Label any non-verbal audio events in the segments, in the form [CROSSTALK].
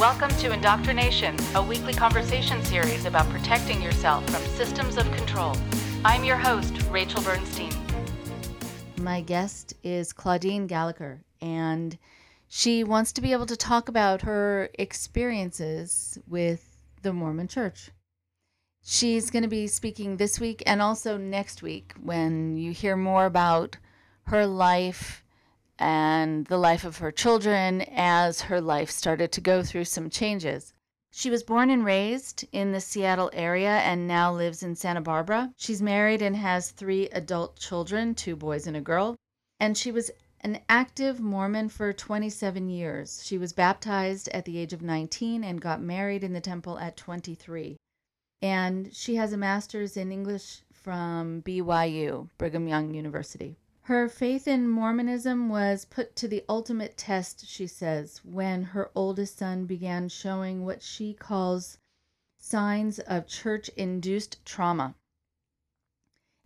Welcome to Indoctrination, a weekly conversation series about protecting yourself from systems of control. I'm your host, Rachel Bernstein. My guest is Claudine Gallagher, and she wants to be able to talk about her experiences with the Mormon Church. She's going to be speaking this week and also next week when you hear more about her life and the life of her children as her life started to go through some changes. She was born and raised in the Seattle area and now lives in Santa Barbara. She's married and has three adult children two boys and a girl. And she was an active Mormon for 27 years. She was baptized at the age of 19 and got married in the temple at 23. And she has a master's in English from BYU, Brigham Young University. Her faith in Mormonism was put to the ultimate test, she says, when her oldest son began showing what she calls signs of church induced trauma.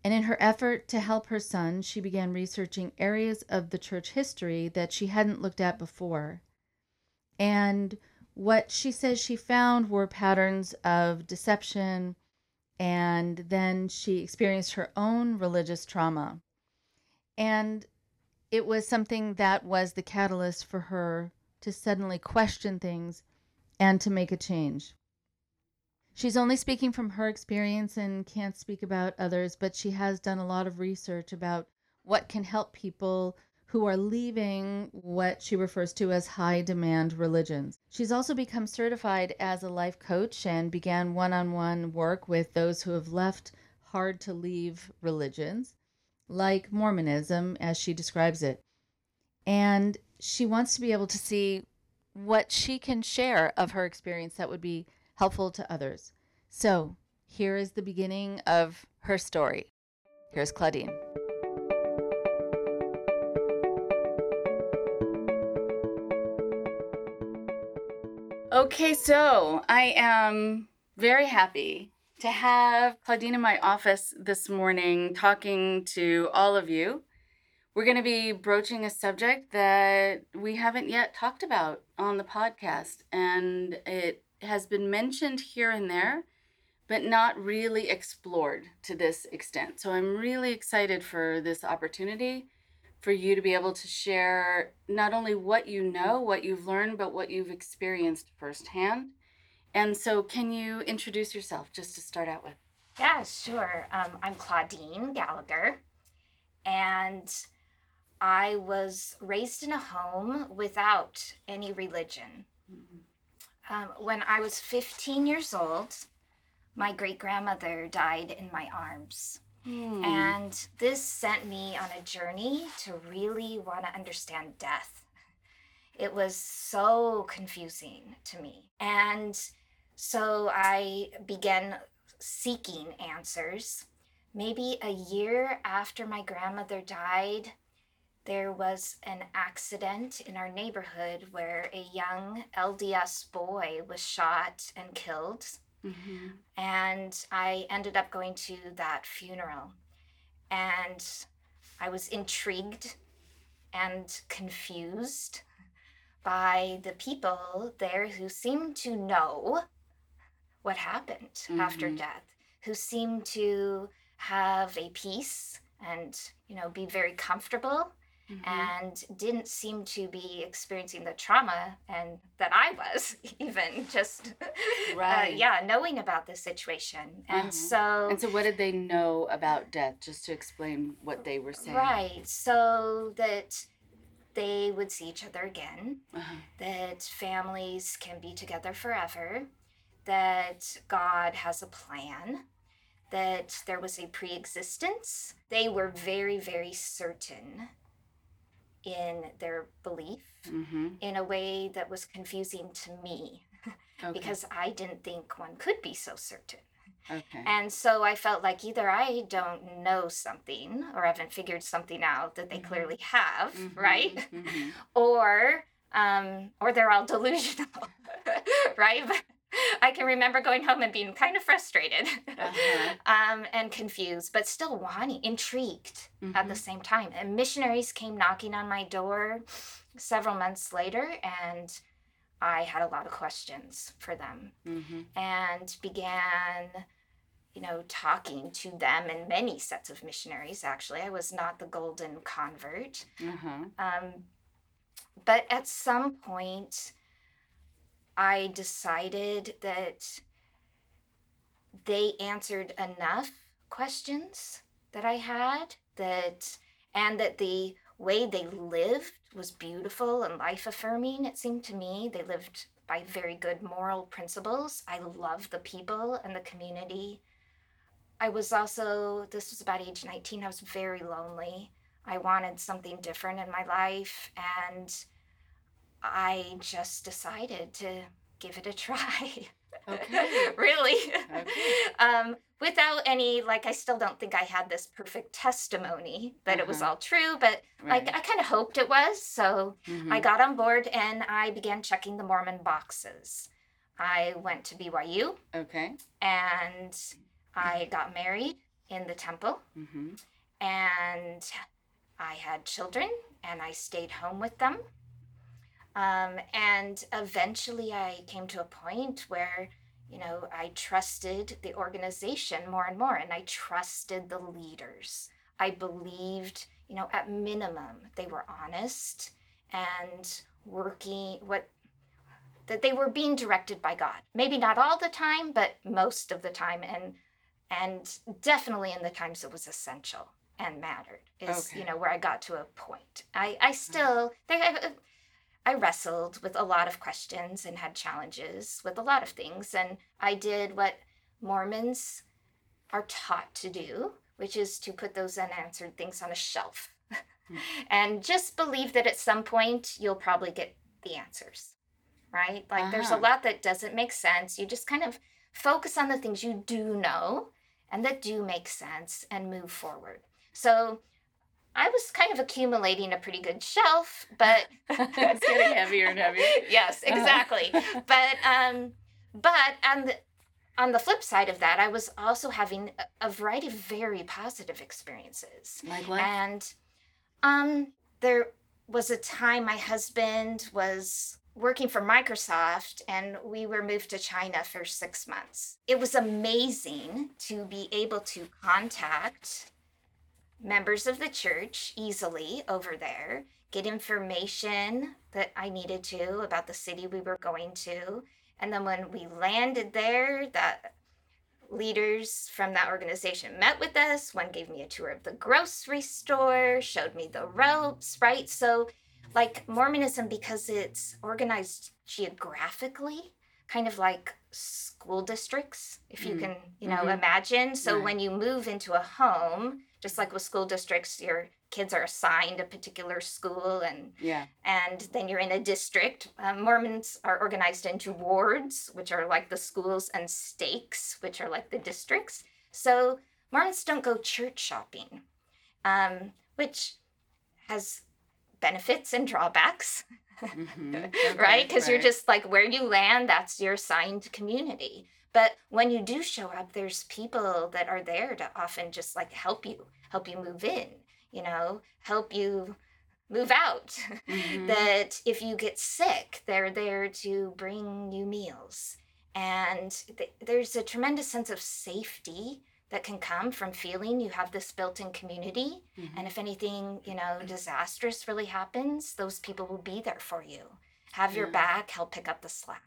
And in her effort to help her son, she began researching areas of the church history that she hadn't looked at before. And what she says she found were patterns of deception, and then she experienced her own religious trauma and it was something that was the catalyst for her to suddenly question things and to make a change. She's only speaking from her experience and can't speak about others, but she has done a lot of research about what can help people who are leaving what she refers to as high demand religions. She's also become certified as a life coach and began one on one work with those who have left hard to leave religions like Mormonism, as she describes it. And she wants to be able to see what she can share of her experience that would be helpful to others. So here is the beginning of her story. Here's Claudine. Okay, so I am very happy to have Claudine in my office this morning talking to all of you. We're going to be broaching a subject that we haven't yet talked about on the podcast, and it has been mentioned here and there, but not really explored to this extent. So I'm really excited for this opportunity for you to be able to share not only what you know, what you've learned, but what you've experienced firsthand and so, can you introduce yourself just to start out with? Yeah, sure. Um, I'm Claudine Gallagher, and I was raised in a home without any religion. Mm-hmm. Um, when I was 15 years old, my great grandmother died in my arms. Hmm. And this sent me on a journey to really want to understand death. It was so confusing to me. And so I began seeking answers. Maybe a year after my grandmother died, there was an accident in our neighborhood where a young LDS boy was shot and killed. Mm-hmm. And I ended up going to that funeral. And I was intrigued and confused by the people there who seemed to know what happened mm-hmm. after death, who seem to have a peace and, you know, be very comfortable Mm-hmm. and didn't seem to be experiencing the trauma and that I was [LAUGHS] even just uh, right uh, yeah knowing about the situation and mm-hmm. so and so what did they know about death just to explain what they were saying right so that they would see each other again uh-huh. that families can be together forever that God has a plan, that there was a pre existence. They were very, very certain in their belief mm-hmm. in a way that was confusing to me [LAUGHS] okay. because I didn't think one could be so certain. Okay. And so I felt like either I don't know something or haven't figured something out that they mm-hmm. clearly have, mm-hmm. right? Mm-hmm. [LAUGHS] or um, or they're all delusional, [LAUGHS] right? But I can remember going home and being kind of frustrated uh-huh. [LAUGHS] um, and confused, but still wanting, intrigued mm-hmm. at the mm-hmm. same time. And missionaries came knocking on my door several months later, and I had a lot of questions for them Mm-hmm. and began, you know, talking to them and many sets of missionaries. Actually, I was not the golden convert. Uh-huh. Um, but at some point, I decided that they answered enough questions that I had that, and that the way they lived was beautiful and life affirming. It seemed to me they lived by very good moral principles. I love the people and the community. I was also, this was about age 19, I was very lonely. I wanted something different in my life, and I just decided to give it a try. Okay. [LAUGHS] really. Okay. [LAUGHS] Um, without any, like, I still don't think I had this perfect testimony that it was Uh-huh. all true, but Right. I, I kind of hoped it was. So I Mhm. got on board and I began checking the Mormon boxes. I went to BYU Okay. and I got married in the temple Mm-hmm. and I had children and I stayed home with them. Um, and eventually I came to a point where, you know, I trusted the organization more and more and I trusted the leaders. I believed, you know, at minimum they were honest and working what that they were being directed by God. Maybe not all the time, but most of the time and and definitely in the times it was essential and mattered is you know where I got to a point. I I still they I wrestled with a lot of questions and had challenges with a lot of things and I did what Mormons are taught to do, which is to put those unanswered things on a shelf. [LAUGHS] and just believe that at some point you'll probably get the answers. Right? Like there's a Uh-huh. lot that doesn't make sense. You just kind of focus on the things you do know and that do make sense and move forward. So I was kind of accumulating a pretty good shelf, but [LAUGHS] it's getting heavier and heavier. [LAUGHS] yes, exactly. [LAUGHS] but um but on the on the flip side of that, I was also having a- a variety of very positive experiences. Like what? And um, there was a time my husband was working for Microsoft and we were moved to China for six months. It was amazing to be able to contact members of the church easily over there, get information that I needed to about the city we were going to. And then when we landed there, that leaders from that organization met with us. One gave me a tour of the grocery store, showed me the ropes, right? So, like Mormonism, because it's organized geographically, kind of like school districts, if you Mm. can, you know, Mhm. imagine. So, Right. when you move into a home, just like with school districts, your kids are assigned a particular school and yeah. and then you're in a district. Um, Mormons are organized into wards, which are like the schools, and stakes, which are like the districts. So Mormons don't go church shopping, um, which has benefits and drawbacks, [LAUGHS] Mhm. right? Because you're just like where you land, that's your assigned community. But when you do show up, there's people that are there to often just like help you, help you move in, you know, help you move out. [LAUGHS] Mhm. that if you get sick, they're there to bring you meals. And th- there's a tremendous sense of safety that can come from feeling you have this built in community. Mhm. And if anything, you know, disastrous really happens, those people will be there for you, have your back, help pick up the slack.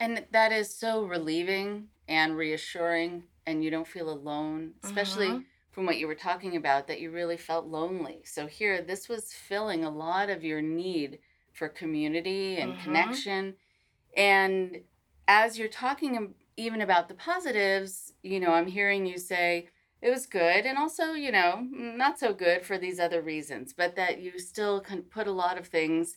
And that is so relieving and reassuring, and you don't feel alone, especially Mhm. from what you were talking about, that you really felt lonely. So, here, this was filling a lot of your need for community and Mhm. connection. And as you're talking even about the positives, you know, I'm hearing you say it was good and also, you know, not so good for these other reasons, but that you still can put a lot of things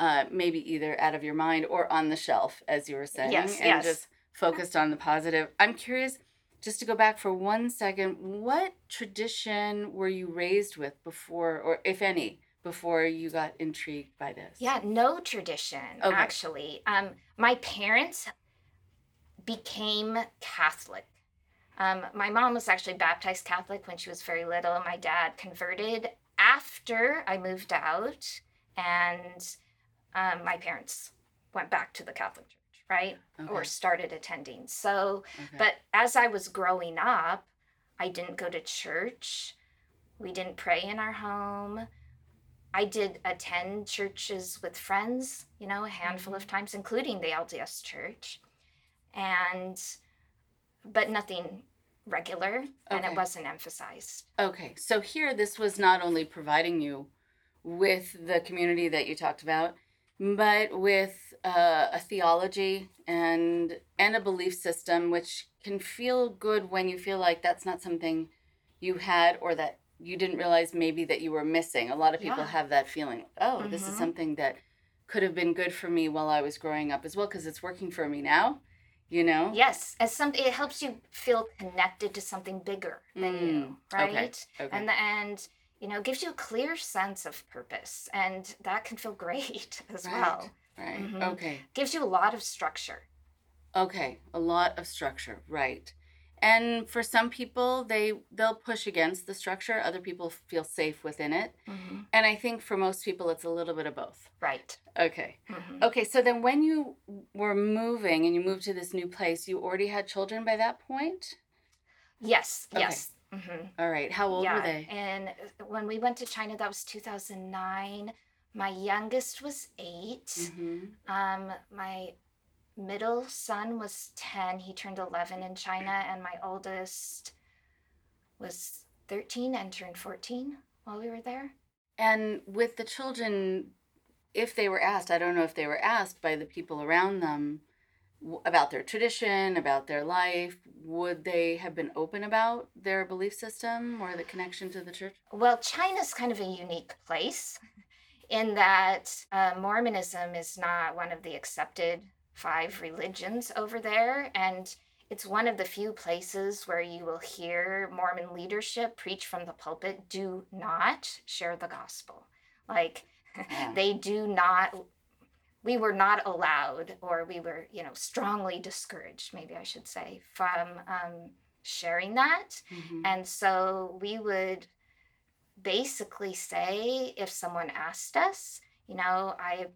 uh, maybe either out of your mind or on the shelf, as you were saying, Yes, and yes. just focused on the positive. I'm curious, just to go back for one second, what tradition were you raised with before, or if any, before you got intrigued by this? Yeah, no tradition, Okay. actually. Um, my parents became Catholic. Um, my mom was actually baptized Catholic when she was very little. My dad converted after I moved out, and um, my parents went back to the Catholic Church, right? Okay. Or started attending. So, okay. but as I was growing up, I didn't go to church. We didn't pray in our home. I did attend churches with friends, you know, a handful of times, including the LDS church. And, but nothing regular, and it wasn't emphasized. Okay, so here this was not only providing you with the community that you talked about, but with uh, a theology and and a belief system, which can feel good when you feel like that's not something you had or that you didn't realize maybe that you were missing. A lot of people Yeah. have that feeling. Oh, this is Mhm. something that could have been good for me while I was growing up as well, because it's working for me now. You know. Yes, as some it helps you feel connected to something bigger than you, Mm, okay, right? okay. And the and you know gives you a clear sense of purpose, and that can feel [LAUGHS] great as Right. well. Right. Mhm. Okay. Gives you a lot of structure. Okay, a lot of structure, right. And for some people they they'll push against the structure, other people feel safe within it. And I think for most people it's a little bit of both. Right. Okay. Mhm. Okay, so then when you were moving and you moved to this new place, you already had children by that point? Yes. Okay. Yes. Hmm All right. How old yeah. were they? And when we went to China, that was 2009. My youngest was 8 Mhm. Um, my middle son was 10. He turned 11 in China, and my oldest was 13 and turned 14 while we were there. And with the children, if they were asked, I don't know if they were asked by the people around them about their tradition, about their life, would they have been open about their belief system or the connection to the church? Well, China's kind of a unique place in that uh, Mormonism is not one of the accepted five religions over there. And it's one of the few places where you will hear Mormon leadership preach from the pulpit do not share the gospel. Like, Yeah. [LAUGHS] they do not we were not allowed or we were you know strongly discouraged maybe i should say from um, sharing that Mhm. and so we would basically say if someone asked us you know i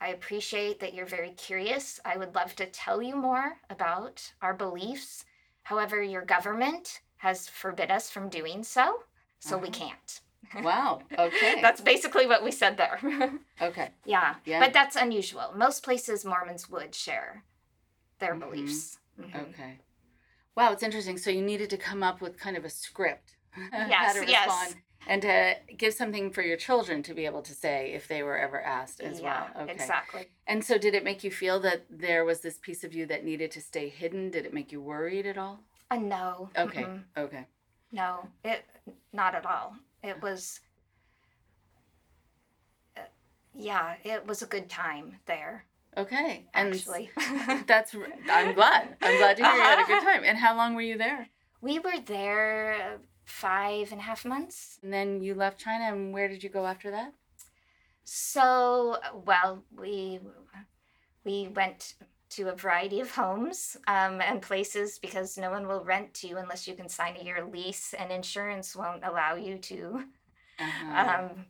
i appreciate that you're very curious i would love to tell you more about our beliefs however your government has forbid us from doing so so we Uh-huh. can't Wow. Okay. that's basically what we said there [LAUGHS] okay. Yeah, Yeah. but that's unusual. Most places Mormons would share their Mhm. beliefs. Mhm. Okay. Wow, it's interesting. So you needed to come up with kind of a script. [LAUGHS] how Yes, to yes. and to give something for your children to be able to say if they were ever asked as yeah, well. Okay. exactly. And so did it make you feel that there was this piece of you that needed to stay hidden? Did it make you worried at all? Uh, no. Okay. mm-mm, Okay. No, it not at all. It was. uh, Yeah, it was a good time there. Okay. And Actually, [LAUGHS] that's I'm glad. I'm glad to hear you had a good [LAUGHS] time. And how long were you there? we were there five and a half months. And then you left China and where did you go after that? So, well, we we went to a variety of homes um, and places because no one will rent to you unless you can sign a year lease, and insurance won't allow you to Uh-huh. um,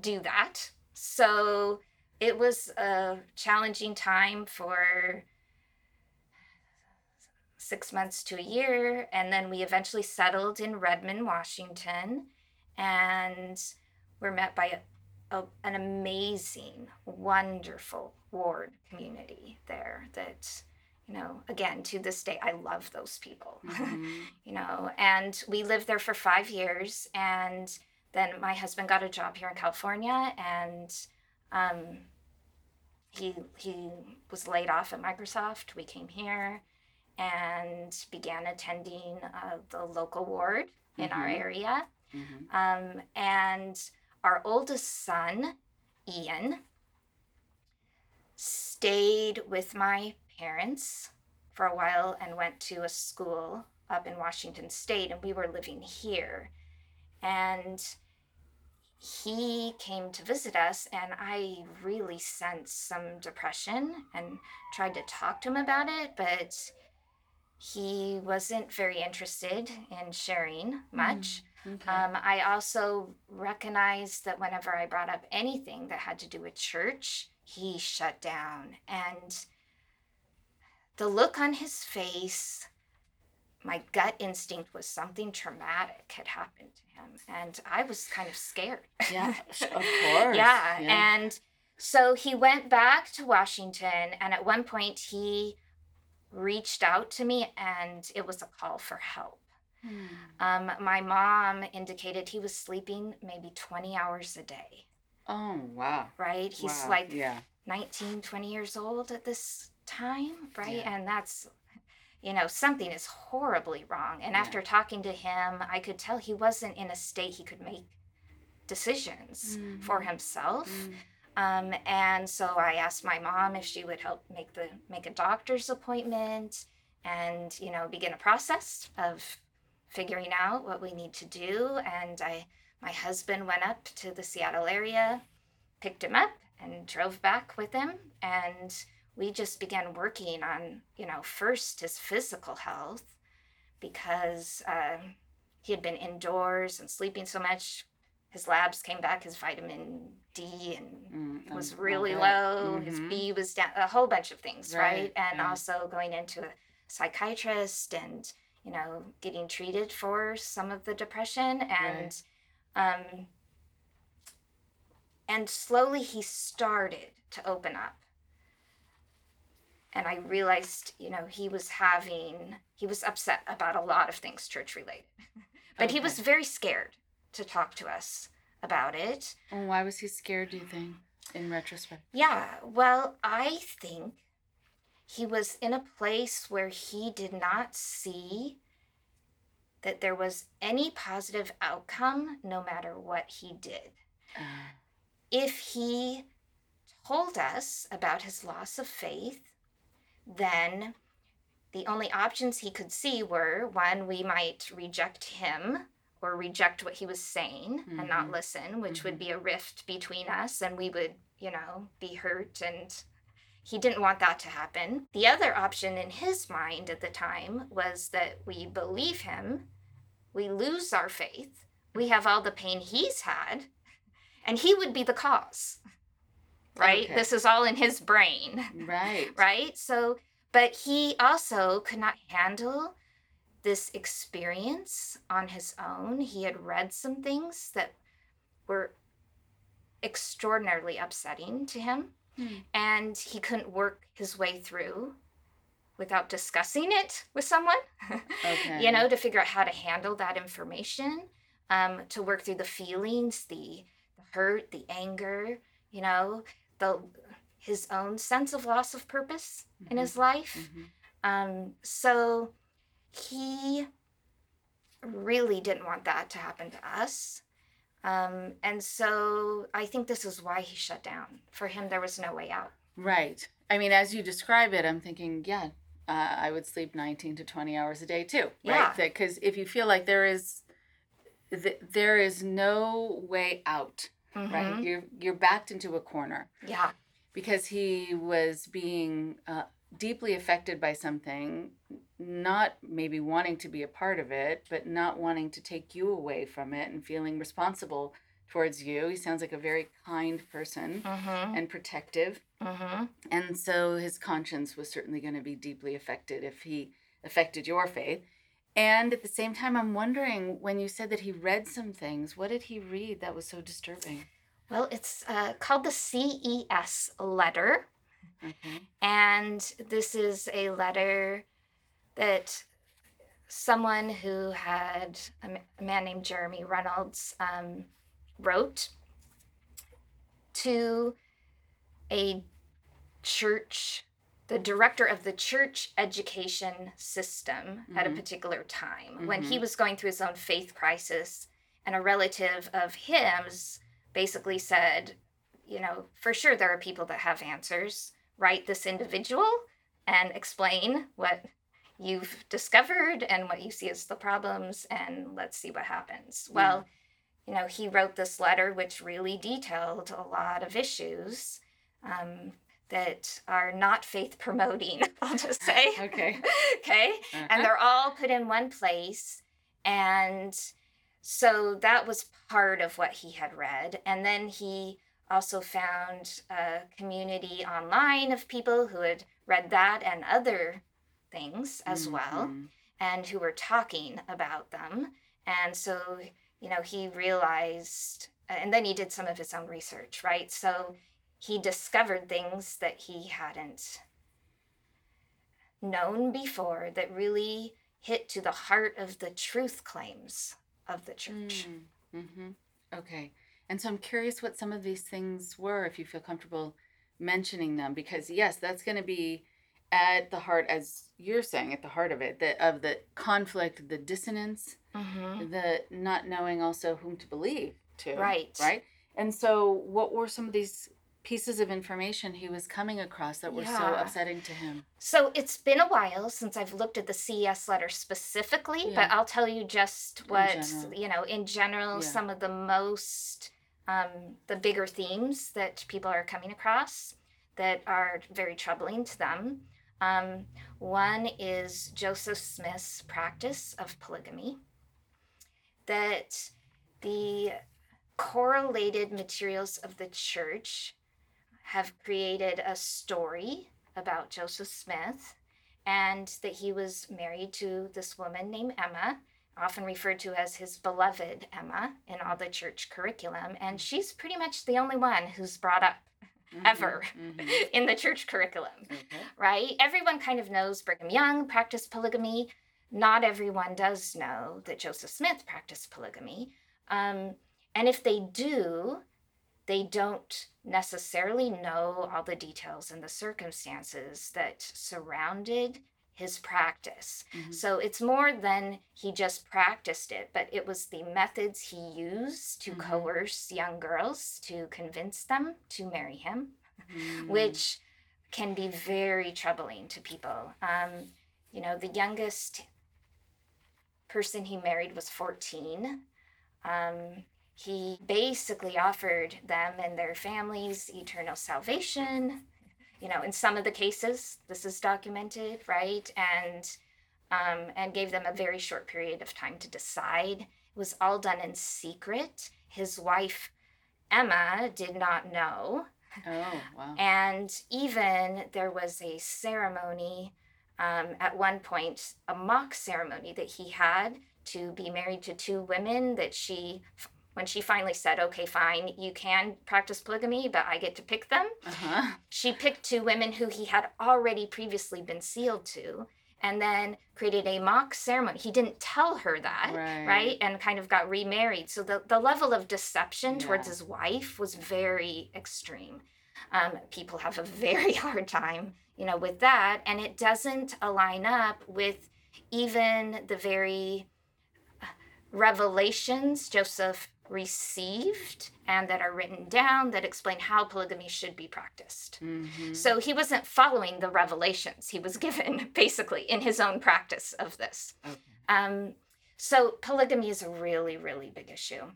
do that. So it was a challenging time for six months to a year. And then we eventually settled in Redmond, Washington. And we're met by a, a, an amazing, wonderful ward community there that, you know, again, to this day, I love those people [LAUGHS] Mhm. you know and we lived there for five years and then my husband got a job here in california and um, he he was laid off at microsoft we came here and began attending uh, the local ward in our Mhm. area Mhm. um, and our oldest son ian stayed with my parents for a while and went to a school up in Washington State, and we were living here. And he came to visit us, and I really sensed some depression and tried to talk to him about it, but he wasn't very interested in sharing much. Okay. Um, I also recognized that whenever I brought up anything that had to do with church, he shut down. And the look on his face, my gut instinct was something traumatic had happened to him. And I was kind of scared. yeah, [LAUGHS] of course. yeah. And so he went back to Washington. And at one point, he reached out to me, and it was a call for help. Hmm. Um, my mom indicated he was sleeping maybe 20 hours a day, Oh wow. right? He's Wow. like yeah. 19, 20 years old at this time, right? Yeah. And that's, you know, something is horribly wrong. And Yeah. after talking to him, I could tell he wasn't in a state he could make decisions for Mhm. himself. Mm. Um, and so I asked my mom if she would help make the make a doctor's appointment and you know begin a process of figuring out what we need to do. And I my husband went up to the Seattle area, picked him up, and drove back with him. And we just began working on you know first his physical health because um, he had been indoors and sleeping so much. His labs came back, his vitamin D and Mm, was really okay. low. His Mhm. B was down. A whole bunch of things, right? Right, And yeah. also going into a psychiatrist and you know getting treated for some of the depression and um and slowly he started to open up and i realized you know he was having he was upset about a lot of things church related [LAUGHS] but he was very scared to talk to us about it And why was he scared? Do you think, in retrospect? Yeah, well, I think he was in a place where he did not see that there was any positive outcome no matter what he did. Uh, If he told us about his loss of faith, then the only options he could see were one, we might reject him or reject what he was saying and not Mhm. listen, which would be a rift between us and we would, you know, be hurt and he didn't want that to happen. The other option in his mind at the time was that we believe him, we lose our faith, we have all the pain he's had, and he would be the cause. Right? Okay. This is all in his brain right. [LAUGHS] right? So, but he also could not handle this experience on his own. He had read some things that were extraordinarily upsetting to him, Hmm. and he couldn't work his way through without discussing it with someone. [LAUGHS] Okay. you know, to figure out how to handle that information, um, to work through the feelings, the, the hurt, the anger, you know, the his own sense of loss of purpose in his life. Mhm. Um, so he really didn't want that to happen to us. Um, and so I think this is why he shut down. For him, there was no way out. Right. I mean, as you describe it, I'm thinking, yeah, uh, I would sleep 19 to 20 hours a day too. Yeah. Right. Because if you feel like there is, th- there is no way out. Right. Mhm. You're you're backed into a corner Yeah. because he was being uh, deeply affected by something, not maybe wanting to be a part of it, but not wanting to take you away from it and feeling responsible towards you. He sounds like a very kind person Mm-hmm. and protective. Mm-hmm. And so his conscience was certainly going to be deeply affected if he affected your faith. And at the same time, I'm wondering when you said that he read some things, what did he read that was so disturbing? Well, it's uh, called the CES letter. Okay. And this is a letter that someone who had a man named Jeremy Runnells um, wrote to a church, the director of the church education system at a Mhm. particular time when he Mhm. was going through his own faith crisis. And a relative of his basically said, you know, for sure there are people that have answers. Write this individual and explain what you've discovered and what you see as the problems, and let's see what happens. Well, you know, he wrote this letter which really detailed a lot of issues um, that are not faith promoting, [LAUGHS] I'll just say. [LAUGHS] Okay. [LAUGHS] okay. Uh-huh. And they're all put in one place. And so that was part of what he had read. And then he also found a community online of people who had read that and other things as well Mhm. and who were talking about them. And so, you know, he realized, and then he did some of his own research, right? So he discovered things that he hadn't known before that really hit to the heart of the truth claims of the church. Mm, mhm. Okay. And so I'm curious what some of these things were, if you feel comfortable mentioning them, because yes, that's going to be at the heart, as you're saying, at the heart of it, the, of the conflict, the dissonance, Mhm. the not knowing also whom to believe to. Right. Right. And so, what were some of these pieces of information he was coming across that were so upsetting to him? So it's been a while since I've looked at the CES letter specifically, but I'll tell you just what, you know, in general, Yeah. some of the most, um, the bigger themes that people are coming across that are very troubling to them. Um, one is Joseph Smith's practice of polygamy, that the correlated materials of the church have created a story about Joseph Smith and that he was married to this woman named Emma, often referred to as his beloved Emma in all the church curriculum. And she's pretty much the only one who's brought up ever Mhm. in the church curriculum, Okay. right? Everyone kind of knows Brigham Young practiced polygamy. Not everyone does know that Joseph Smith practiced polygamy. Um, and if they do, they don't necessarily know all the details and the circumstances that surrounded his practice. Mhm. So it's more than he just practiced it, but it was the methods he used to Mhm. coerce young girls to convince them to marry him [LAUGHS] Mm. which can be very troubling to people. Um, you know, the youngest person he married was 14. Um, he basically offered them and their families eternal salvation. You know, in some of the cases, this is documented, right? And um, and gave them a very short period of time to decide. It was all done in secret. His wife Emma did not know. Oh, wow. And even there was a ceremony um, at one point, a mock ceremony that he had to be married to two women that she, when she finally said, okay, fine, you can practice polygamy, but I get to pick them, Uh-huh. she picked two women who he had already previously been sealed to and then created a mock ceremony. He didn't tell her that, Right. right? And kind of got remarried. So the, the level of deception towards his wife was very extreme. Um, people have a [LAUGHS] very hard time, you know, with that. And it doesn't align up with even the very uh, revelations Joseph received and that are written down that explain how polygamy should be practiced. Mhm. So he wasn't following the revelations he was [LAUGHS] given, basically, in his own practice of this. Okay. Um, so polygamy is a really, really big issue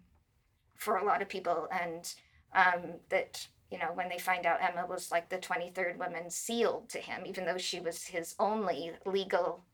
for a lot of people, and um, that you know when they find out Emma was like the twenty third woman sealed to him, even though she was his only legal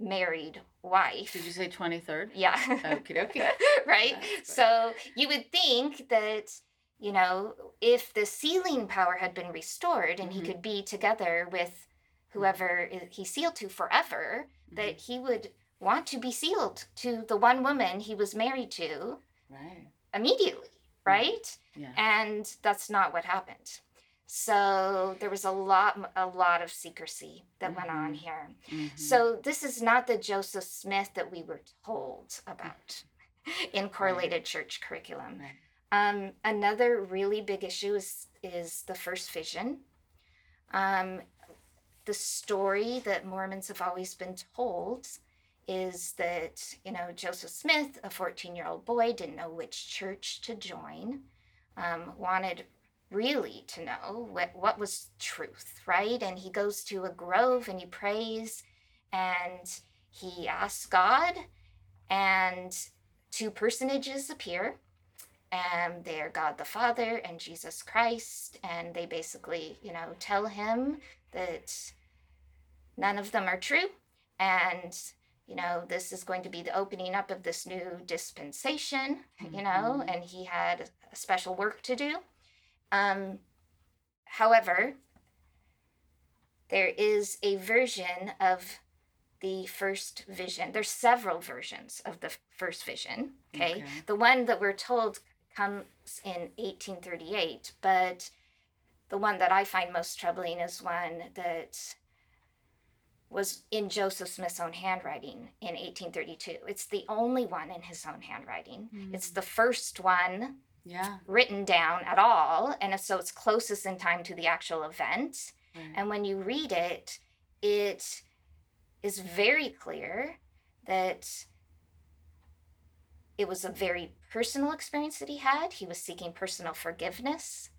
married wife. Did you say 23rd? Yeah. Okie dokie. [LAUGHS] right? So you would think that, you know, if the sealing power had been restored and Mhm. he mm-hmm. could be together with mm-hmm. whoever i- he sealed to forever, that mm-hmm. he would want to be sealed to the one woman he was married to Right. immediately, mm. right? Yeah. And that's not what happened. So there was a lot a lot of secrecy that went on Mhm. here. Mhm. So this is not the Joseph Smith that we were told about [LAUGHS] in correlated church curriculum. Right. Um, another really big issue is is the first vision. Um, the story that Mormons have always been told is that you know Joseph Smith, a 14 year old boy, didn't know which church to join, um, wanted really to know what, what was truth, right? And he goes to a grove and he prays and he asks God, and two personages appear. And they are God the Father and Jesus Christ. And they basically, you know, tell him that none of them are true. And you know, this is going to be the opening up of this new dispensation, you know, Mhm. and he had a special work to do. Um, however, there is a version of the first vision. There's several versions of the first vision. Okay. Okay. The one that we're told comes in 1838, but the one that I find most troubling is one that was in Joseph Smith's own handwriting in 1832. It's the only one in his own handwriting. It's the first one Yeah. written down at all, and so it's closest in time to the actual event. Right. And when you read it, it is very clear that it was a very personal experience that he had. He was seeking personal forgiveness.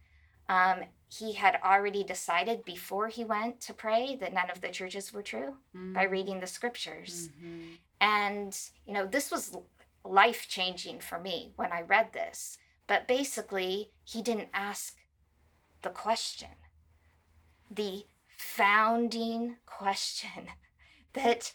Um, he had already decided before he went to pray that none of the churches were true by reading the scriptures. Mhm. And, you know, this was life changing for me when I read this. But basically, he didn't ask the question, the founding question [LAUGHS] that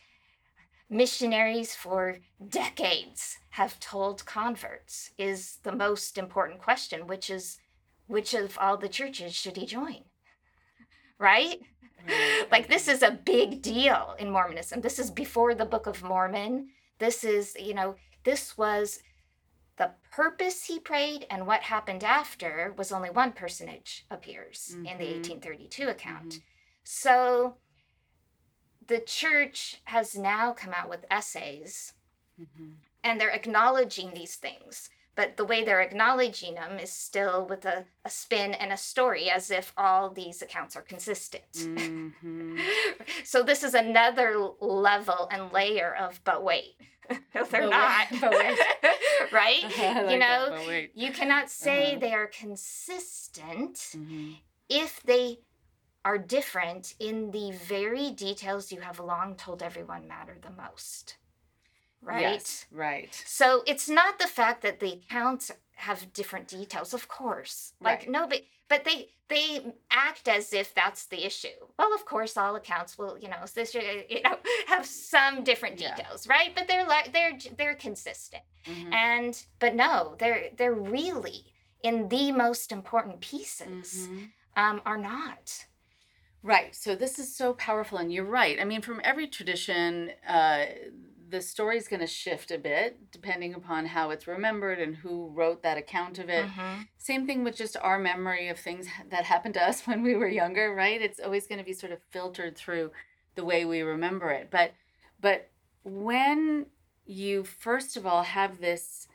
missionaries for decades have told converts is the most important question, which is which of all the churches should he join? [LAUGHS] Right? Right. like this is a big deal in mormonism this is before the book of mormon this is you know this was the purpose he prayed and what happened after was only one personage appears in the Mhm. 1832 account Mhm. so the church has now come out with essays Mhm. and they're acknowledging these things but the way they're acknowledging them is still with a, a spin and a story as if all these accounts are consistent Mhm. [LAUGHS] so this is another level and layer of but wait [LAUGHS] no they're But not but [LAUGHS] right [LAUGHS] like you know wait. you cannot say Uh-huh. they are consistent Mhm. if they are different in the very details you have long told everyone matter the most right Yes, right. so it's not the fact that the accounts have different details, of course. Like Right. no, but but they they act as if that's the issue. Well, of course, all accounts will you know this you know [LAUGHS] have some different Yeah. details, right? But they're like they're they're consistent, Mhm. and but no, they're they're really in the most important pieces Mhm. um, are not. Right. So this is so powerful, and you're right. I mean, from every tradition, uh, the story's going to shift a bit depending upon how it's remembered and who wrote that account of it. Mhm. Same thing with just our memory of things [LAUGHS] that happened to us [LAUGHS] when we were younger, right? It's always going to be sort of filtered through the way we remember it. But but when you first of all have this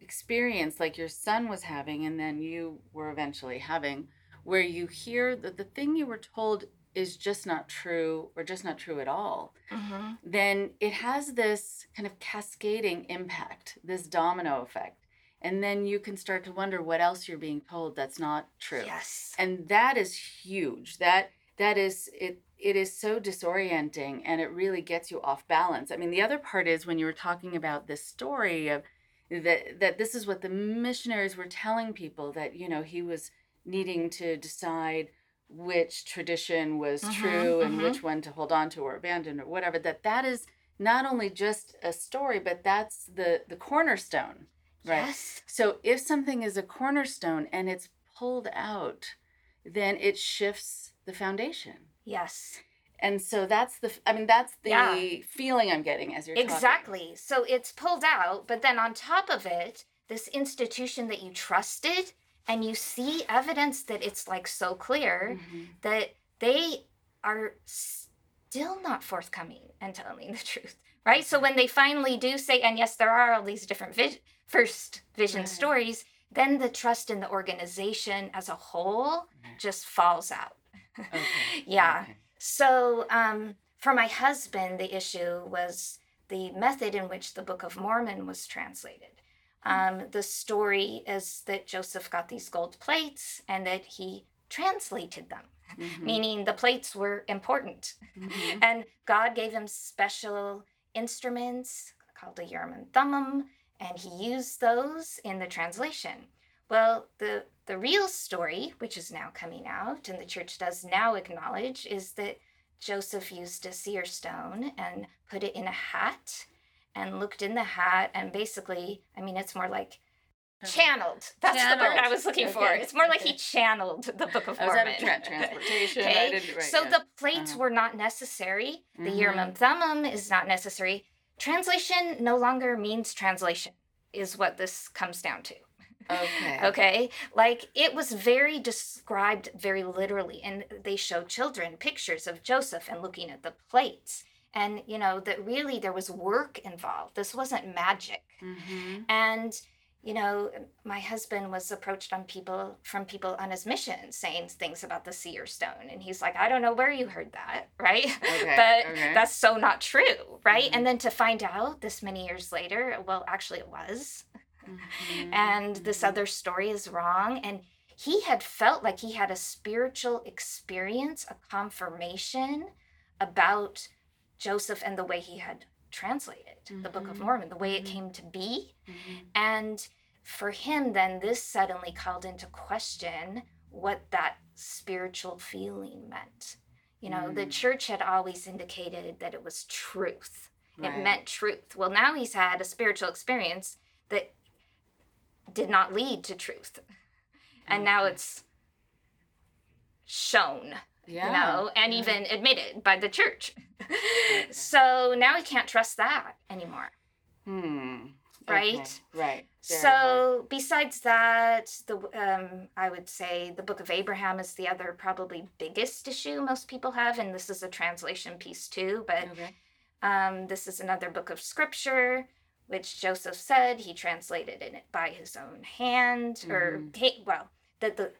experience like your son was having and then you were eventually having where you hear that the thing you were told is just not true or just not true at all Mhm. then it has this kind of cascading impact, this domino effect. And then you can start to wonder what else you're being told that's not true. Yes. And that is huge. That that is it it is so disorienting and it really gets you off balance. I mean, the other part is when you were talking about this story of that that this is what the missionaries were telling people that, you know, he was needing to decide which tradition was Mhm, true and mhm. which one to hold on to or abandon or whatever that that is not only just a story but that's the the cornerstone right Yes. so if something is a cornerstone and it's pulled out then it shifts the foundation Yes. and so that's the i mean that's the Yeah. feeling i'm getting as you're talking. Exactly. So it's pulled out, but then on top of it, this institution that you trusted, and you see evidence that it's like so clear Mhm. that they are still not forthcoming and telling the truth, right? So when they finally do say, and yes, there are all these different vis- first vision Right. stories, then the trust in the organization as a whole Right. just falls out. Okay, [LAUGHS] Yeah. okay. So, um, for my husband, the issue was the method in which the Book of Mormon was translated. Um, the story is that Joseph got these gold plates and that he translated them, Mhm. meaning the plates were important. Mhm. And God gave him special instruments called a Urim and Thummim, and he used those in the translation. Well, the the real story, which is now coming out, and the church does now acknowledge, is that Joseph used a seer stone and put it in a hat and looked in the hat and basically, I mean, it's more like channeled. That's the word I was looking for. Okay, It's more like he channeled the Book of I was Mormon. tra- transportation. Okay, right, so yeah. the plates Uh-huh. were not necessary. The Mhm. Urim Thummim is not necessary. Translation no longer means translation, is what this comes down to. Okay. [LAUGHS] Okay. Like it was very described very literally. And they show children pictures of Joseph and looking at the plates. And, you know, that really there was work involved. This wasn't magic. Mm-hmm. And, you know, my husband was approached on people from people on his mission saying things about the seer stone. And he's like, I don't know where you heard that, [LAUGHS] right? Okay, but okay. that's so not true, right? Mhm. And then to find out this many years later, well, actually it was [LAUGHS] Mm-hmm. and this other story is wrong and he had felt like he had a spiritual experience a confirmation about joseph and the way he had translated the book of Mhm. mormon the way it Mhm. came to be Mhm. and for him then this suddenly called into question what that spiritual feeling meant you know the Mm. church had always indicated that it was truth it meant truth. Well, now he's had a spiritual experience that did not lead to truth. And now it's shown, yeah. you know, and yeah. even admitted by the church. [LAUGHS] so now we can't trust that anymore. Hmm. Right? Okay, Right. Very hard. So besides that, the um, I would say the Book of Abraham is the other probably biggest issue most people have, and this is a translation piece too. But Okay. Um, this is another book of scripture, which Joseph said he translated in it by his own hand, or Mhm. he, well, that the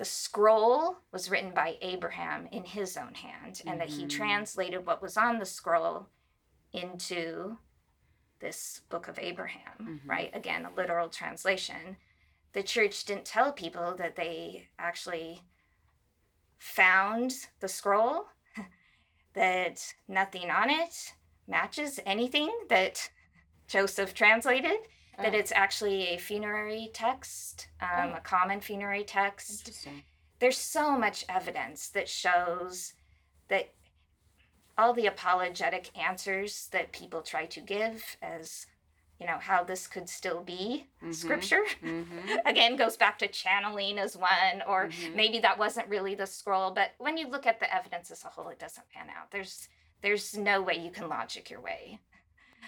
the scroll was written by Abraham in his own hand, and that he Mhm. translated what was on the scroll into this book of Abraham, Mhm. right? Again, a literal translation. The church didn't tell people that they actually found the scroll [LAUGHS] that nothing on it matches anything that Joseph translated, that Oh, it's actually a funerary text, um, Oh. a common funerary text. Interesting. There's so much evidence that shows that all the apologetic answers that people try to give as you know how this could still be Mhm. scripture Mm-hmm. [LAUGHS] again goes back to channeling as one or Mhm. maybe that wasn't really the scroll but when you look at the evidence as a whole it doesn't pan out there's there's no way you can logic your way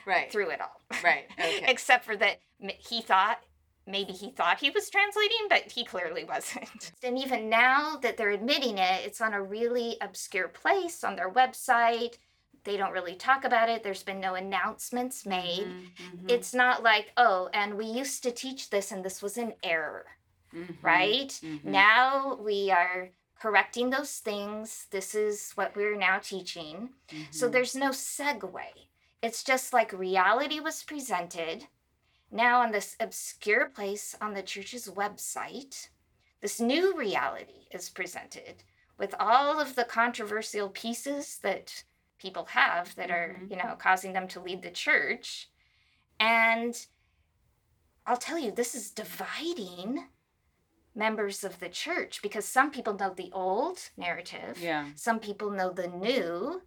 Right. through it all Right. [LAUGHS] Okay. except for that he thought maybe he thought he was translating but he clearly wasn't [LAUGHS] and even now that they're admitting it it's on a really obscure place on their website they don't really talk about it there's been no announcements made Mhm, mhm, it's not like oh and we used to teach this and this was an error mhm, right? mhm. Now we are correcting those things. This is what we're now teaching. So Mhm. there's no segue. It's just like reality was presented. Now, on this obscure place on the church's website, this new reality is presented with all of the controversial pieces that people have that are, Mhm. you know, causing them to leave the church. And I'll tell you, this is dividing members of the church because some people know the old narrative, Yeah. some people know the new.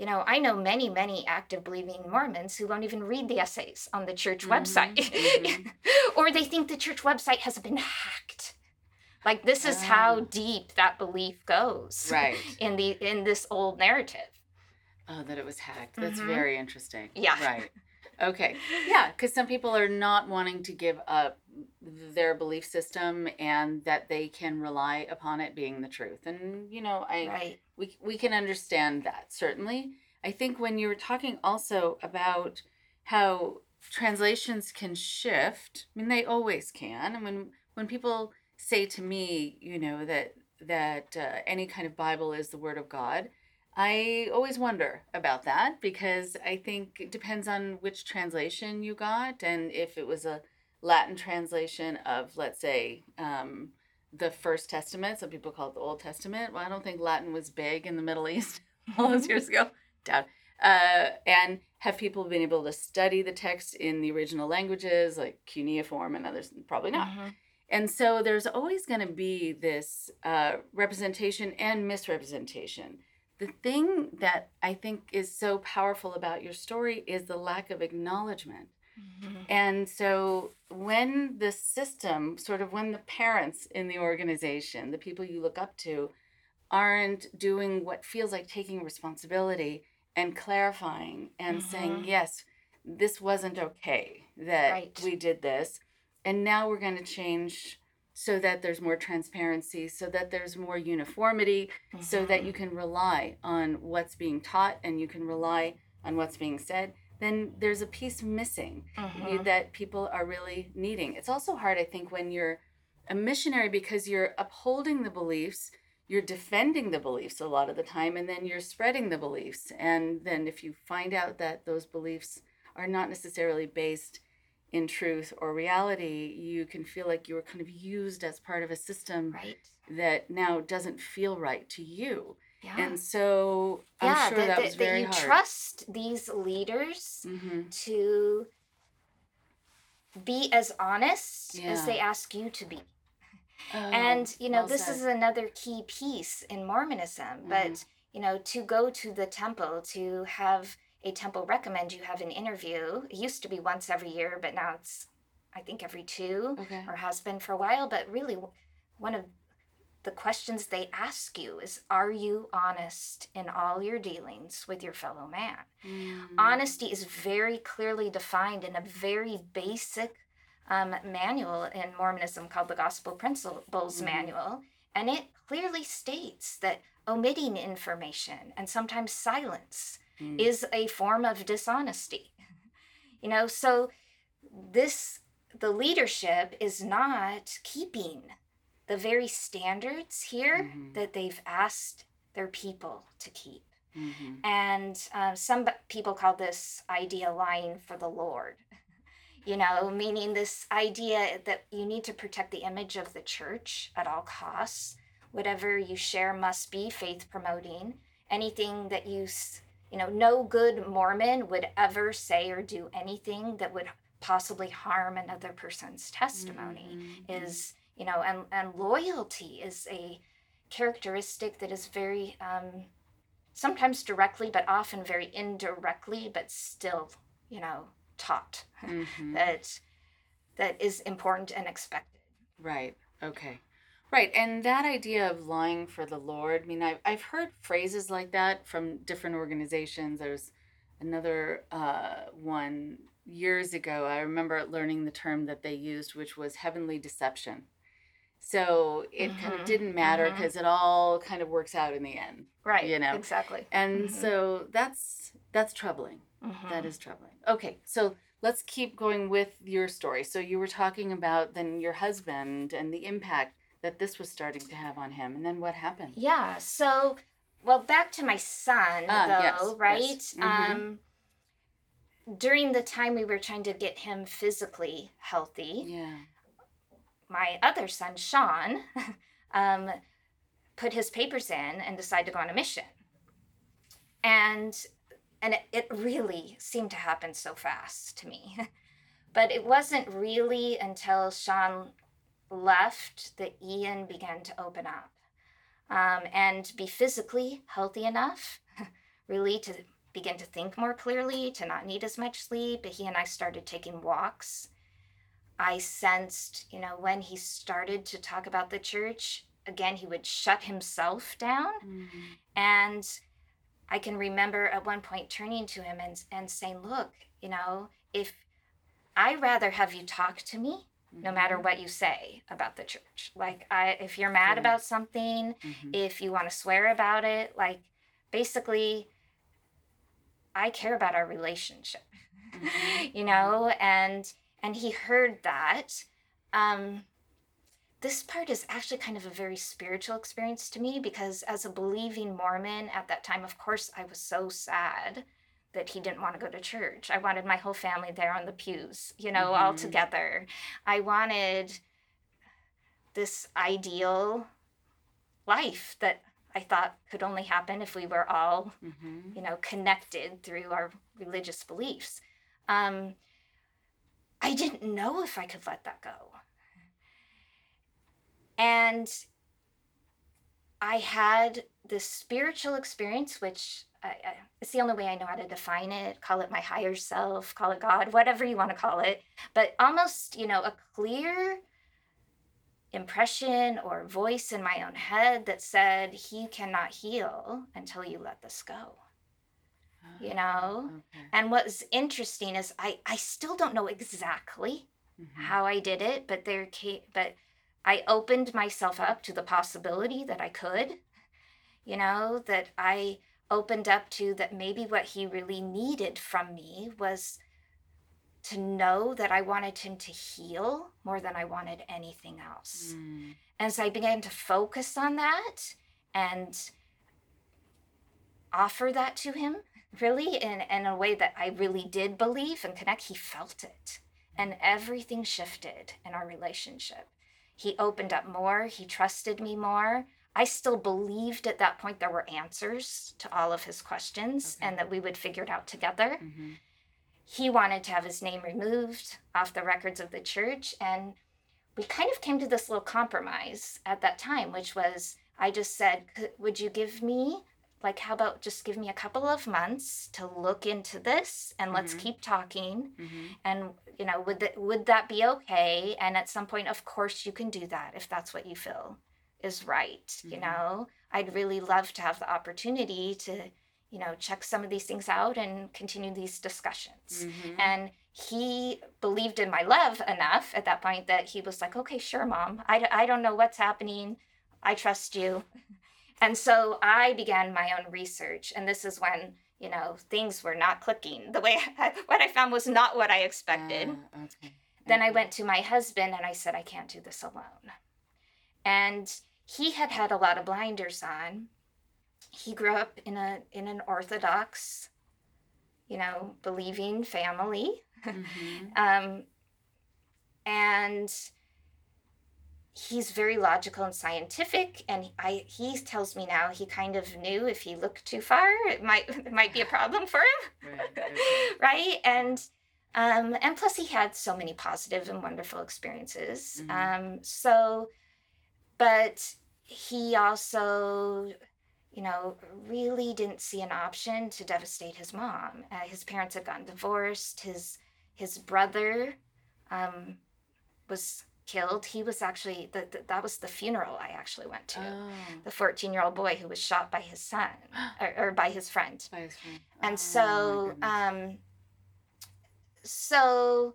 You know, I know many, many active believing Mormons who won't even read the essays on the church Mhm, website, mhm. [LAUGHS] or they think the church website has been hacked. Like this is how Oh. deep that belief goes Right. [LAUGHS] in the in this old narrative. Oh, that it was hacked. That's Mhm. very interesting. Yeah. Right. [LAUGHS] Okay. Yeah, because some people are not wanting to give up their belief system and that they can rely upon it being the truth. And you know, I Right. we we can understand that certainly. I think when you were talking also about how translations can shift, I mean they always can. And when when people say to me, you know, that that uh, any kind of Bible is the Word of God, I always wonder about that because I think it depends on which translation you got and if it was a Latin translation of, let's say, um, the First Testament. Some people call it the Old Testament. Well, I don't think Latin was big in the Middle East [LAUGHS] all those years ago. Doubt. Uh, and have people been able to study the text in the original languages like cuneiform and others? Probably not. Mhm. And so there's always going to be this uh, representation and misrepresentation the thing that I think is so powerful about your story is the lack of acknowledgement. And so when the system, sort of when the parents in the organization, the people you look up to, aren't doing what feels like taking responsibility and clarifying and saying, Mhm. yes, this wasn't okay that Right. we did this. And now we're going to change so that there's more transparency, so that there's more uniformity, so that you can rely on what's being taught and you can rely on what's being said, then there's a piece missing Mhm. that people are really needing. It's also hard, I think, when you're a missionary because you're upholding the beliefs, you're defending the beliefs a lot of the time, and then you're spreading the beliefs. And then if you find out that those beliefs are not necessarily based in truth or reality, you can feel like you were kind of used as part of a system right. that now doesn't feel right to you. Yeah. And so I'm yeah, sure that, that, that- was that you hard. trust these leaders hmm to be as honest as they ask you to be. Oh, and you know well this said. is another key piece in mormonism but Mhm. you know to go to the temple to have a temple recommend you have an interview it used to be once every year but now it's i think every two okay. or has been for a while but really one of the questions they ask you is are you honest in all your dealings with your fellow man Mm. honesty is very clearly defined in a very basic um, manual in Mormonism called the Gospel Principles Mhm. Manual. And it clearly states that omitting information and sometimes silence Mm. is a form of dishonesty. [LAUGHS] You know, so this, the leadership is not keeping the very standards here Mhm. that they've asked their people to keep. Mhm. And uh, some b- people call this idea lying for the Lord. [LAUGHS] You know, meaning this idea that you need to protect the image of the church at all costs. Whatever you share must be faith promoting. Anything that you, you know, no good Mormon would ever say or do anything that would possibly harm another person's testimony Mhm. is you know and and loyalty is a characteristic that is very um sometimes directly but often very indirectly but still you know taught [LAUGHS] Mhm. that that is important and expected Right. Okay. Right. And that idea of lying for the Lord, I mean, I've, I've heard phrases like that from different organizations. There's another uh, one years ago. I remember learning the term that they used, which was heavenly deception. So it kind of Mhm, didn't matter because it all kind of works out in the end. right You know, exactly And Mhm. so that's that's troubling. That is troubling. Okay, so let's keep going with your story. So you were talking about then your husband and the impact that this was starting to have on him, and then what happened? yeah so well back to my son Ah, though yes, right yes. Mhm. um during the time we were trying to get him physically healthy Yeah. My other son, Sean, [LAUGHS] um, put his papers in and decided to go on a mission. And and it, it really seemed to happen so fast to me. [LAUGHS] but it wasn't really until Sean left that Ian began to open up um, and be physically healthy enough, [LAUGHS] really to begin to think more clearly, to not need as much sleep. He and I started taking walks. I sensed, you know, when he started to talk about the church, again, he would shut himself down. Mhm. And I can remember at one point turning to him and, and saying, Look, you know, if I rather have you talk to me no matter what you say about the church. Like I if you're mad Yeah. about something, Mhm. if you want to swear about it, like basically I care about our relationship. Mhm. [LAUGHS] you know, and and he heard that. Um this part is actually kind of a very spiritual experience to me because as a believing Mormon at that time, of course, I was so sad that he didn't want to go to church. I wanted my whole family there on the pews, you know, all Mhm. together. I wanted this ideal life that I thought could only happen if we were all, Mhm. you know, connected through our religious beliefs. Um, I didn't know if I could let that go. And I had this spiritual experience, which I, I, it's the only way I know how to define it. Call it my higher self, call it God, whatever you want to call it. But almost, you know, a clear impression or voice in my own head that said, He cannot heal until you let this go. You know? Okay. And what's interesting is I, I still don't know exactly Mhm. how I did it, but there came, but I opened myself up to the possibility that I could, you know, that I opened up to that maybe what he really needed from me was to know that I wanted him to heal more than I wanted anything else. Mm. And so I began to focus on that and offer that to him, really, in, in a way that I really did believe and connect. He felt it. And everything shifted in our relationship. He opened up more, he trusted me more. I still believed at that point there were answers to all of his questions Okay. and that we would figure it out together Mhm. he wanted to have his name removed off the records of the church and we kind of came to this little compromise at that time which was i just said "Could- would you give me like how about just give me a couple of months to look into this and let's Mhm. keep talking Mhm. and you know would that would that be okay and at some point of course you can do that if that's what you feel is right you Mhm. know i'd really love to have the opportunity to you know check some of these things out and continue these discussions Mhm. and he believed in my love enough at that point that he was like okay sure mom i, d- I don't know what's happening i trust you and so i began my own research and this is when you know things were not clicking the way [LAUGHS] I, what i found was not what i expected Ah, okay. then I went to my husband and I said, I can't do this alone. And he had had a lot of blinders on. He grew up in a in an orthodox, you know, believing family. [LAUGHS] Mhm. Um, and he's very logical and scientific and I he tells me now he kind of knew if he looked too far it might [LAUGHS] it might be a problem for him Right. [LAUGHS] Okay. right and um and plus he had so many positive and wonderful experiences Mhm. um so but he also you know really didn't see an option to devastate his mom uh, his parents had gotten divorced his his brother um was killed he was actually the, the, that was the funeral i actually went to Oh. the 14 year old boy who was shot by his son [GASPS] or, or by his friend By his friend. and Oh, so um so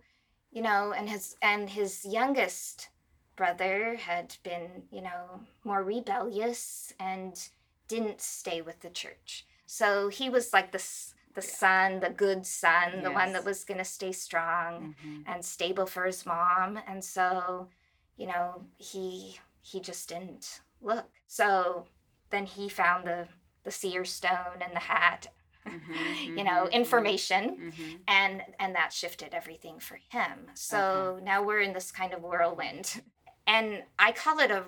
you know and his and his youngest brother had been you know more rebellious and didn't stay with the church so he was like the s- the Yeah. son the good son the one that was going to stay strong Mhm. and stable for his mom and so you know he he just didn't look so then he found the the seer stone and the hat Mhm, you know mhm, information mhm. and and that shifted everything for him so now we're in this kind of whirlwind and i call it a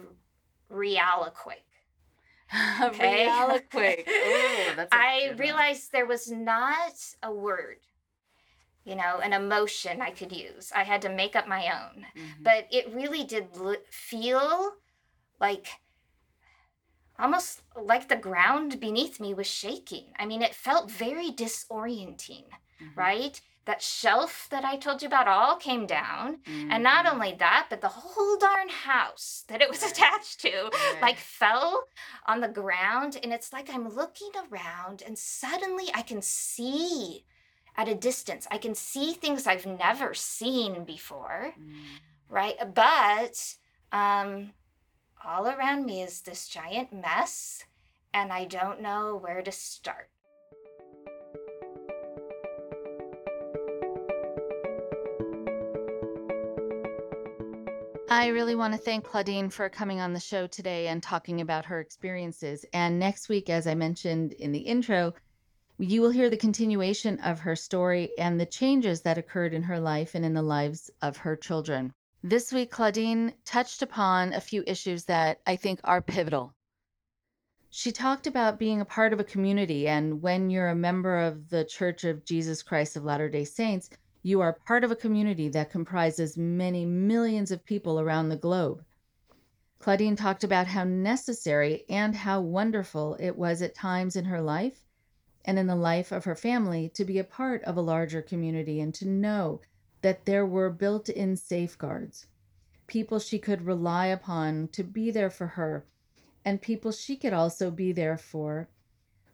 realiquake [LAUGHS] [LAUGHS] okay Realiquake. Oh, that's. i good one. realized there was not a word you know an emotion i could use i had to make up my own Mhm. but it really did l- feel like almost like the ground beneath me was shaking. I mean, it felt very disorienting, Mhm. right? That shelf that I told you about all came down. And not Mhm. only that, but the whole darn house that it was Right. attached to Right. like fell on the ground. And it's like I'm looking around and suddenly I can see at a distance, I can see things I've never seen before Mm. right? But um, all around me is this giant mess, and I don't know where to start. I really want to thank Claudine for coming on the show today and talking about her experiences. And next week, as I mentioned in the intro, you will hear the continuation of her story and the changes that occurred in her life and in the lives of her children. This week, Claudine touched upon a few issues that I think are pivotal. She talked about being a part of a community, and when you're a member of the Church of Jesus Christ of Latter day Saints, you are part of a community that comprises many millions of people around the globe. Claudine talked about how necessary and how wonderful it was at times in her life and in the life of her family to be a part of a larger community and to know that there were built in safeguards, people she could rely upon to be there for her, and people she could also be there for,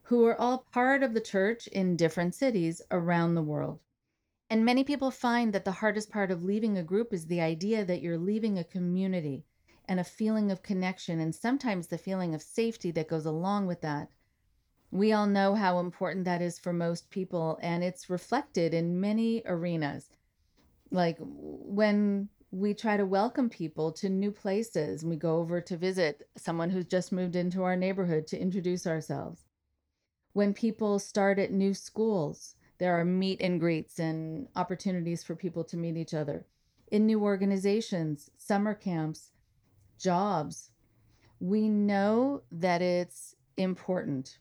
who were all part of the church in different cities around the world. And many people find that the hardest part of leaving a group is the idea that you're leaving a community and a feeling of connection, and sometimes the feeling of safety that goes along with that. We all know how important that is for most people, and it's reflected in many arenas. Like when we try to welcome people to new places, and we go over to visit someone who's just moved into our neighborhood to introduce ourselves. When people start at new schools, there are meet and greets and opportunities for people to meet each other. In new organizations, summer camps, jobs, we know that it's important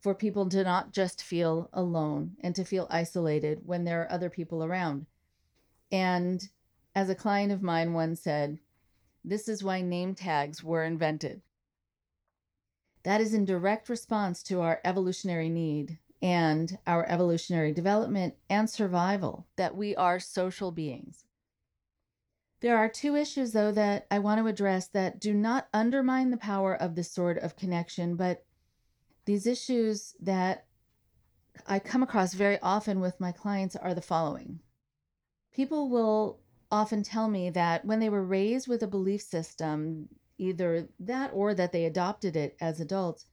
for people to not just feel alone and to feel isolated when there are other people around. And as a client of mine once said, this is why name tags were invented. That is in direct response to our evolutionary need and our evolutionary development and survival that we are social beings. There are two issues, though, that I want to address that do not undermine the power of this sort of connection, but these issues that I come across very often with my clients are the following. People will often tell me that when they were raised with a belief system, either that or that they adopted it as adults,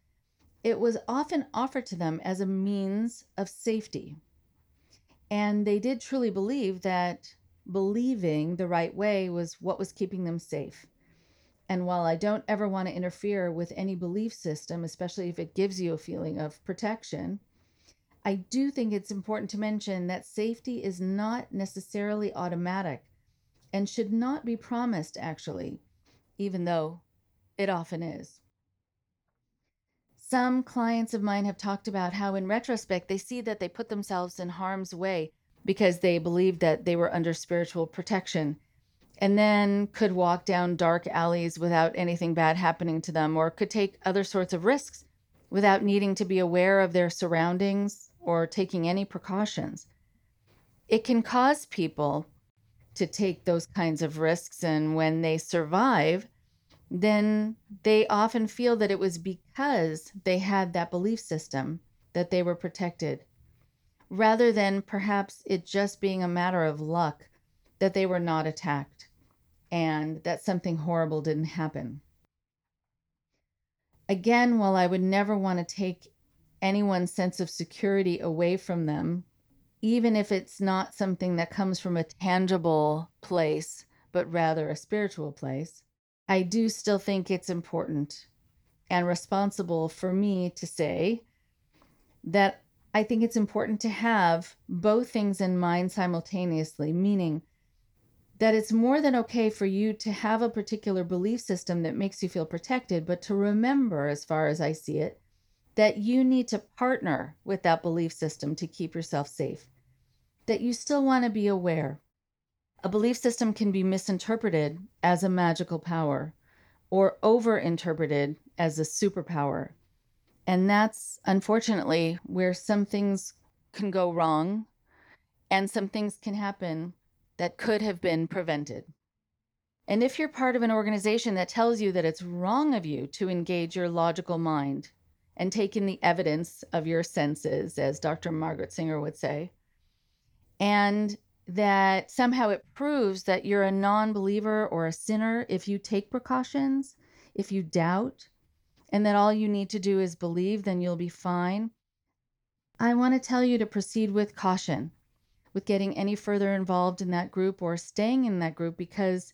it was often offered to them as a means of safety. And they did truly believe that believing the right way was what was keeping them safe. And while I don't ever want to interfere with any belief system, especially if it gives you a feeling of protection, I do think it's important to mention that safety is not necessarily automatic and should not be promised, actually, even though it often is. Some clients of mine have talked about how, in retrospect, they see that they put themselves in harm's way because they believed that they were under spiritual protection and then could walk down dark alleys without anything bad happening to them, or could take other sorts of risks without needing to be aware of their surroundings or taking any precautions. It can cause people to take those kinds of risks, and when they survive, then they often feel that it was because they had that belief system that they were protected, rather than perhaps it just being a matter of luck that they were not attacked and that something horrible didn't happen. Again, while I would never want to take anyone's sense of security away from them, even if it's not something that comes from a tangible place, but rather a spiritual place, I do still think it's important and responsible for me to say that I think it's important to have both things in mind simultaneously, meaning that it's more than okay for you to have a particular belief system that makes you feel protected, but to remember, as far as I see it, that you need to partner with that belief system to keep yourself safe, that you still want to be aware a belief system can be misinterpreted as a magical power or overinterpreted as a superpower. And that's unfortunately where some things can go wrong and some things can happen that could have been prevented. And if you're part of an organization that tells you that it's wrong of you to engage your logical mind and take in the evidence of your senses, as Dr. Margaret Singer would say, and that somehow it proves that you're a non believer or a sinner if you take precautions, if you doubt, and that all you need to do is believe, then you'll be fine. I want to tell you to proceed with caution with getting any further involved in that group or staying in that group because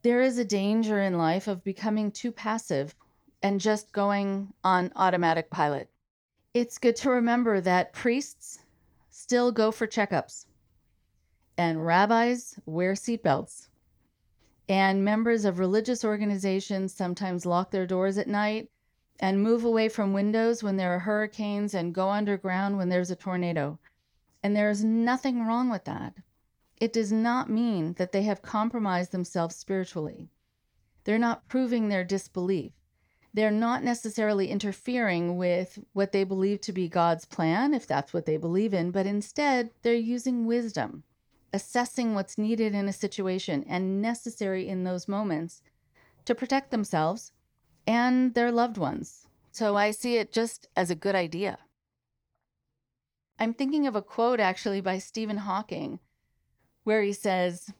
there is a danger in life of becoming too passive and just going on automatic pilot. It's good to remember that priests still go for checkups and rabbis wear seatbelts. And members of religious organizations sometimes lock their doors at night and move away from windows when there are hurricanes and go underground when there's a tornado. And there is nothing wrong with that. It does not mean that they have compromised themselves spiritually. They're not proving their disbelief. They're not necessarily interfering with what they believe to be God's plan, if that's what they believe in, but instead they're using wisdom, assessing what's needed in a situation and necessary in those moments to protect themselves and their loved ones. So I see it just as a good idea. I'm thinking of a quote actually by Stephen Hawking where he says,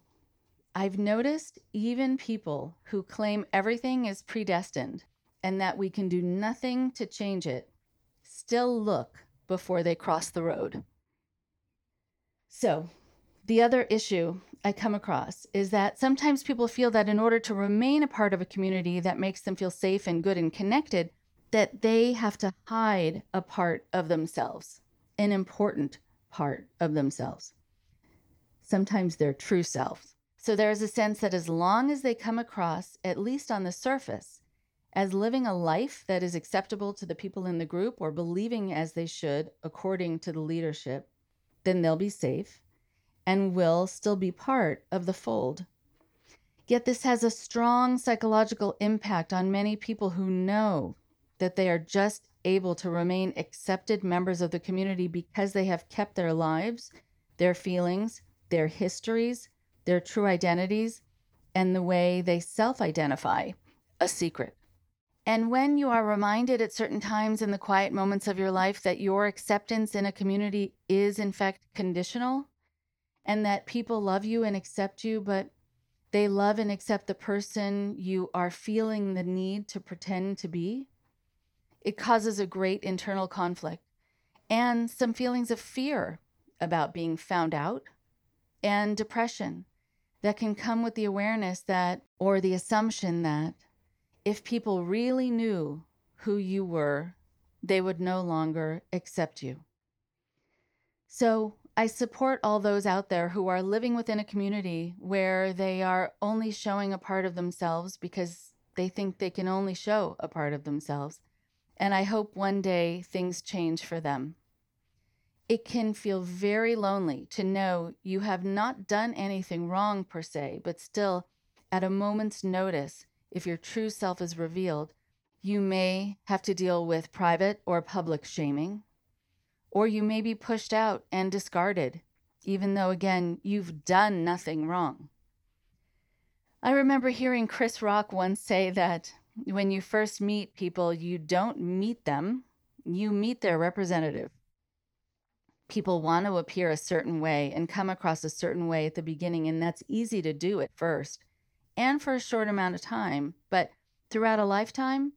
I've noticed even people who claim everything is predestined and that we can do nothing to change it still look before they cross the road. So, the other issue I come across is that sometimes people feel that in order to remain a part of a community that makes them feel safe and good and connected, that they have to hide a part of themselves, an important part of themselves. Sometimes their true selves. So there is a sense that as long as they come across, at least on the surface, as living a life that is acceptable to the people in the group or believing as they should according to the leadership, then they'll be safe and will still be part of the fold. Yet this has a strong psychological impact on many people who know that they are just able to remain accepted members of the community because they have kept their lives, their feelings, their histories, their true identities, and the way they self identify a secret. And when you are reminded at certain times in the quiet moments of your life that your acceptance in a community is, in fact, conditional, and that people love you and accept you, but they love and accept the person you are feeling the need to pretend to be, it causes a great internal conflict and some feelings of fear about being found out and depression that can come with the awareness that, or the assumption that, if people really knew who you were, they would no longer accept you. So, I support all those out there who are living within a community where they are only showing a part of themselves because they think they can only show a part of themselves. And I hope one day things change for them. It can feel very lonely to know you have not done anything wrong per se, but still, at a moment's notice, if your true self is revealed, you may have to deal with private or public shaming, or you may be pushed out and discarded, even though, again, you've done nothing wrong. I remember hearing Chris Rock once say that when you first meet people, you don't meet them, you meet their representative. People want to appear a certain way and come across a certain way at the beginning, and that's easy to do at first and for a short amount of time, but throughout a lifetime,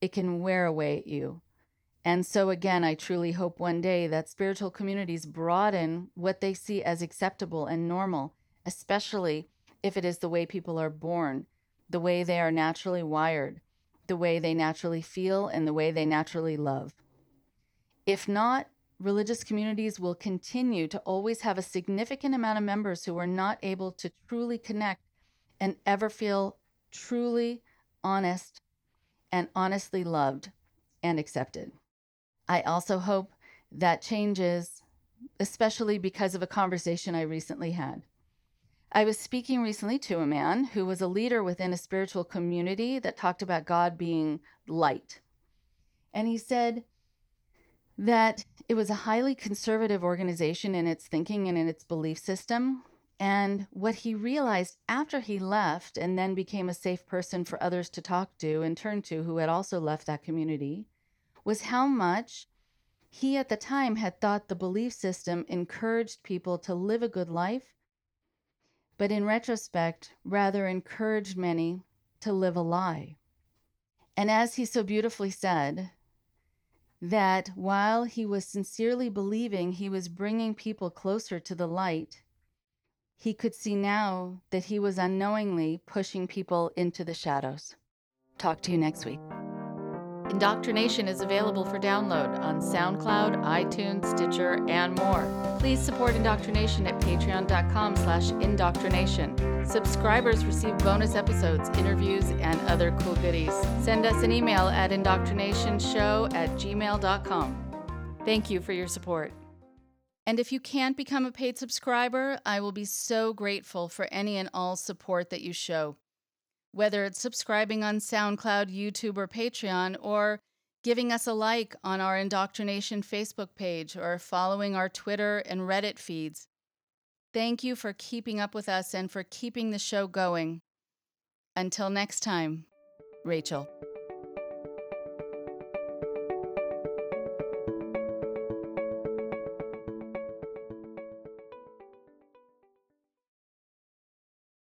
it can wear away at you and so, again, I truly hope one day that spiritual communities broaden what they see as acceptable and normal, especially if it is the way people are born, the way they are naturally wired, the way they naturally feel, and the way they naturally love. If not, religious communities will continue to always have a significant amount of members who are not able to truly connect and ever feel truly honest and honestly loved and accepted. I also hope that changes, especially because of a conversation I recently had. I was speaking recently to a man who was a leader within a spiritual community that talked about God being light. And he said that it was a highly conservative organization in its thinking and in its belief system. And what he realized after he left and then became a safe person for others to talk to and turn to who had also left that community was how much he at the time had thought the belief system encouraged people to live a good life, but in retrospect, rather encouraged many to live a lie. And as he so beautifully said, that while he was sincerely believing he was bringing people closer to the light, he could see now that he was unknowingly pushing people into the shadows. Talk to you next week. Indoctrination is available for download on SoundCloud, iTunes, Stitcher, and more. Please support Indoctrination at patreon.com slash indoctrination. Subscribers receive bonus episodes, interviews, and other cool goodies. Send us an email at indoctrinationshow at gmail.com. Thank you for your support. And if you can't become a paid subscriber, I will be so grateful for any and all support that you show. Whether it's subscribing on SoundCloud, YouTube, or Patreon, or giving us a like on our Indoctrination Facebook page, or following our Twitter and Reddit feeds. Thank you for keeping up with us and for keeping the show going. Until next time, Rachel.